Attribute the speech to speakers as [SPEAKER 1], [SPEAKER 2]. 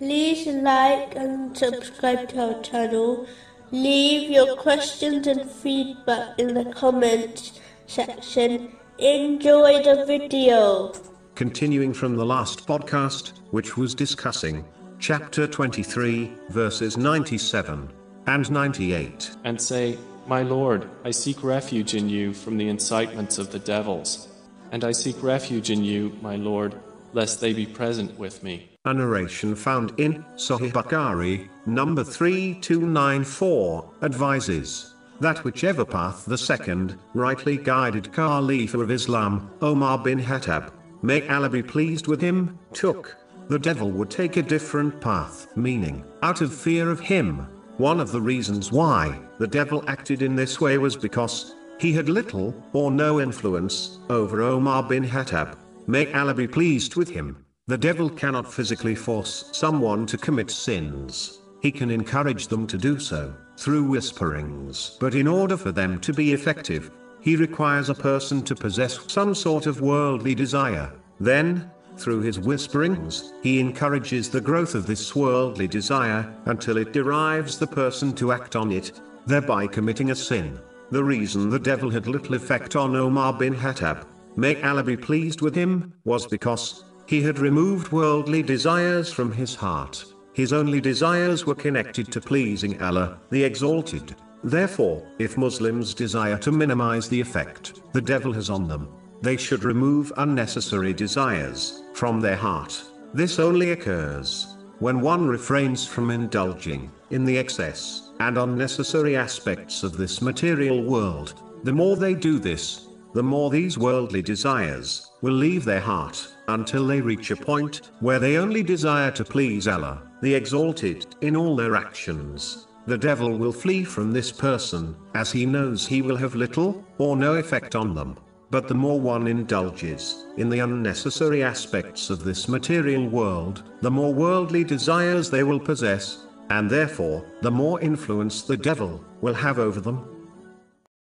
[SPEAKER 1] like and subscribe to our channel. Leave your questions and feedback in the comments section. Enjoy the video.
[SPEAKER 2] Continuing from the last podcast, which was discussing chapter 23, verses 97 and 98.
[SPEAKER 3] and say, My Lord, I seek refuge in you from the incitements of the devils. And I seek refuge in you, my Lord, lest they be present with me.
[SPEAKER 2] A narration found in Sahih Bukhari, number 3294, advises that whichever path the second, rightly guided Caliph of Islam, Omar bin Khattab, may Allah be pleased with him, took, the devil would take a different path, meaning, out of fear of him. One of the reasons why the devil acted in this way was because he had little or no influence over Omar bin Khattab. May Allah be pleased with him. The devil cannot physically force someone to commit sins. He can encourage them to do so through whisperings. But in order for them to be effective, he requires a person to possess some sort of worldly desire. Then, through his whisperings, he encourages the growth of this worldly desire until it derives the person to act on it, thereby committing a sin. The reason the devil had little effect on Omar bin Khattab, may Allah be pleased with him, was because he had removed worldly desires from his heart. His only desires were connected to pleasing Allah, the Exalted. Therefore, if Muslims desire to minimize the effect the devil has on them, they should remove unnecessary desires from their heart. This only occurs when one refrains from indulging in the excess and unnecessary aspects of this material world. The more they do this, the more these worldly desires will leave their heart until they reach a point where they only desire to please Allah, the Exalted, in all their actions. The devil will flee from this person, as he knows he will have little or no effect on them. But the more one indulges in the unnecessary aspects of this material world, the more worldly desires they will possess, and therefore, the more influence the devil will have over them.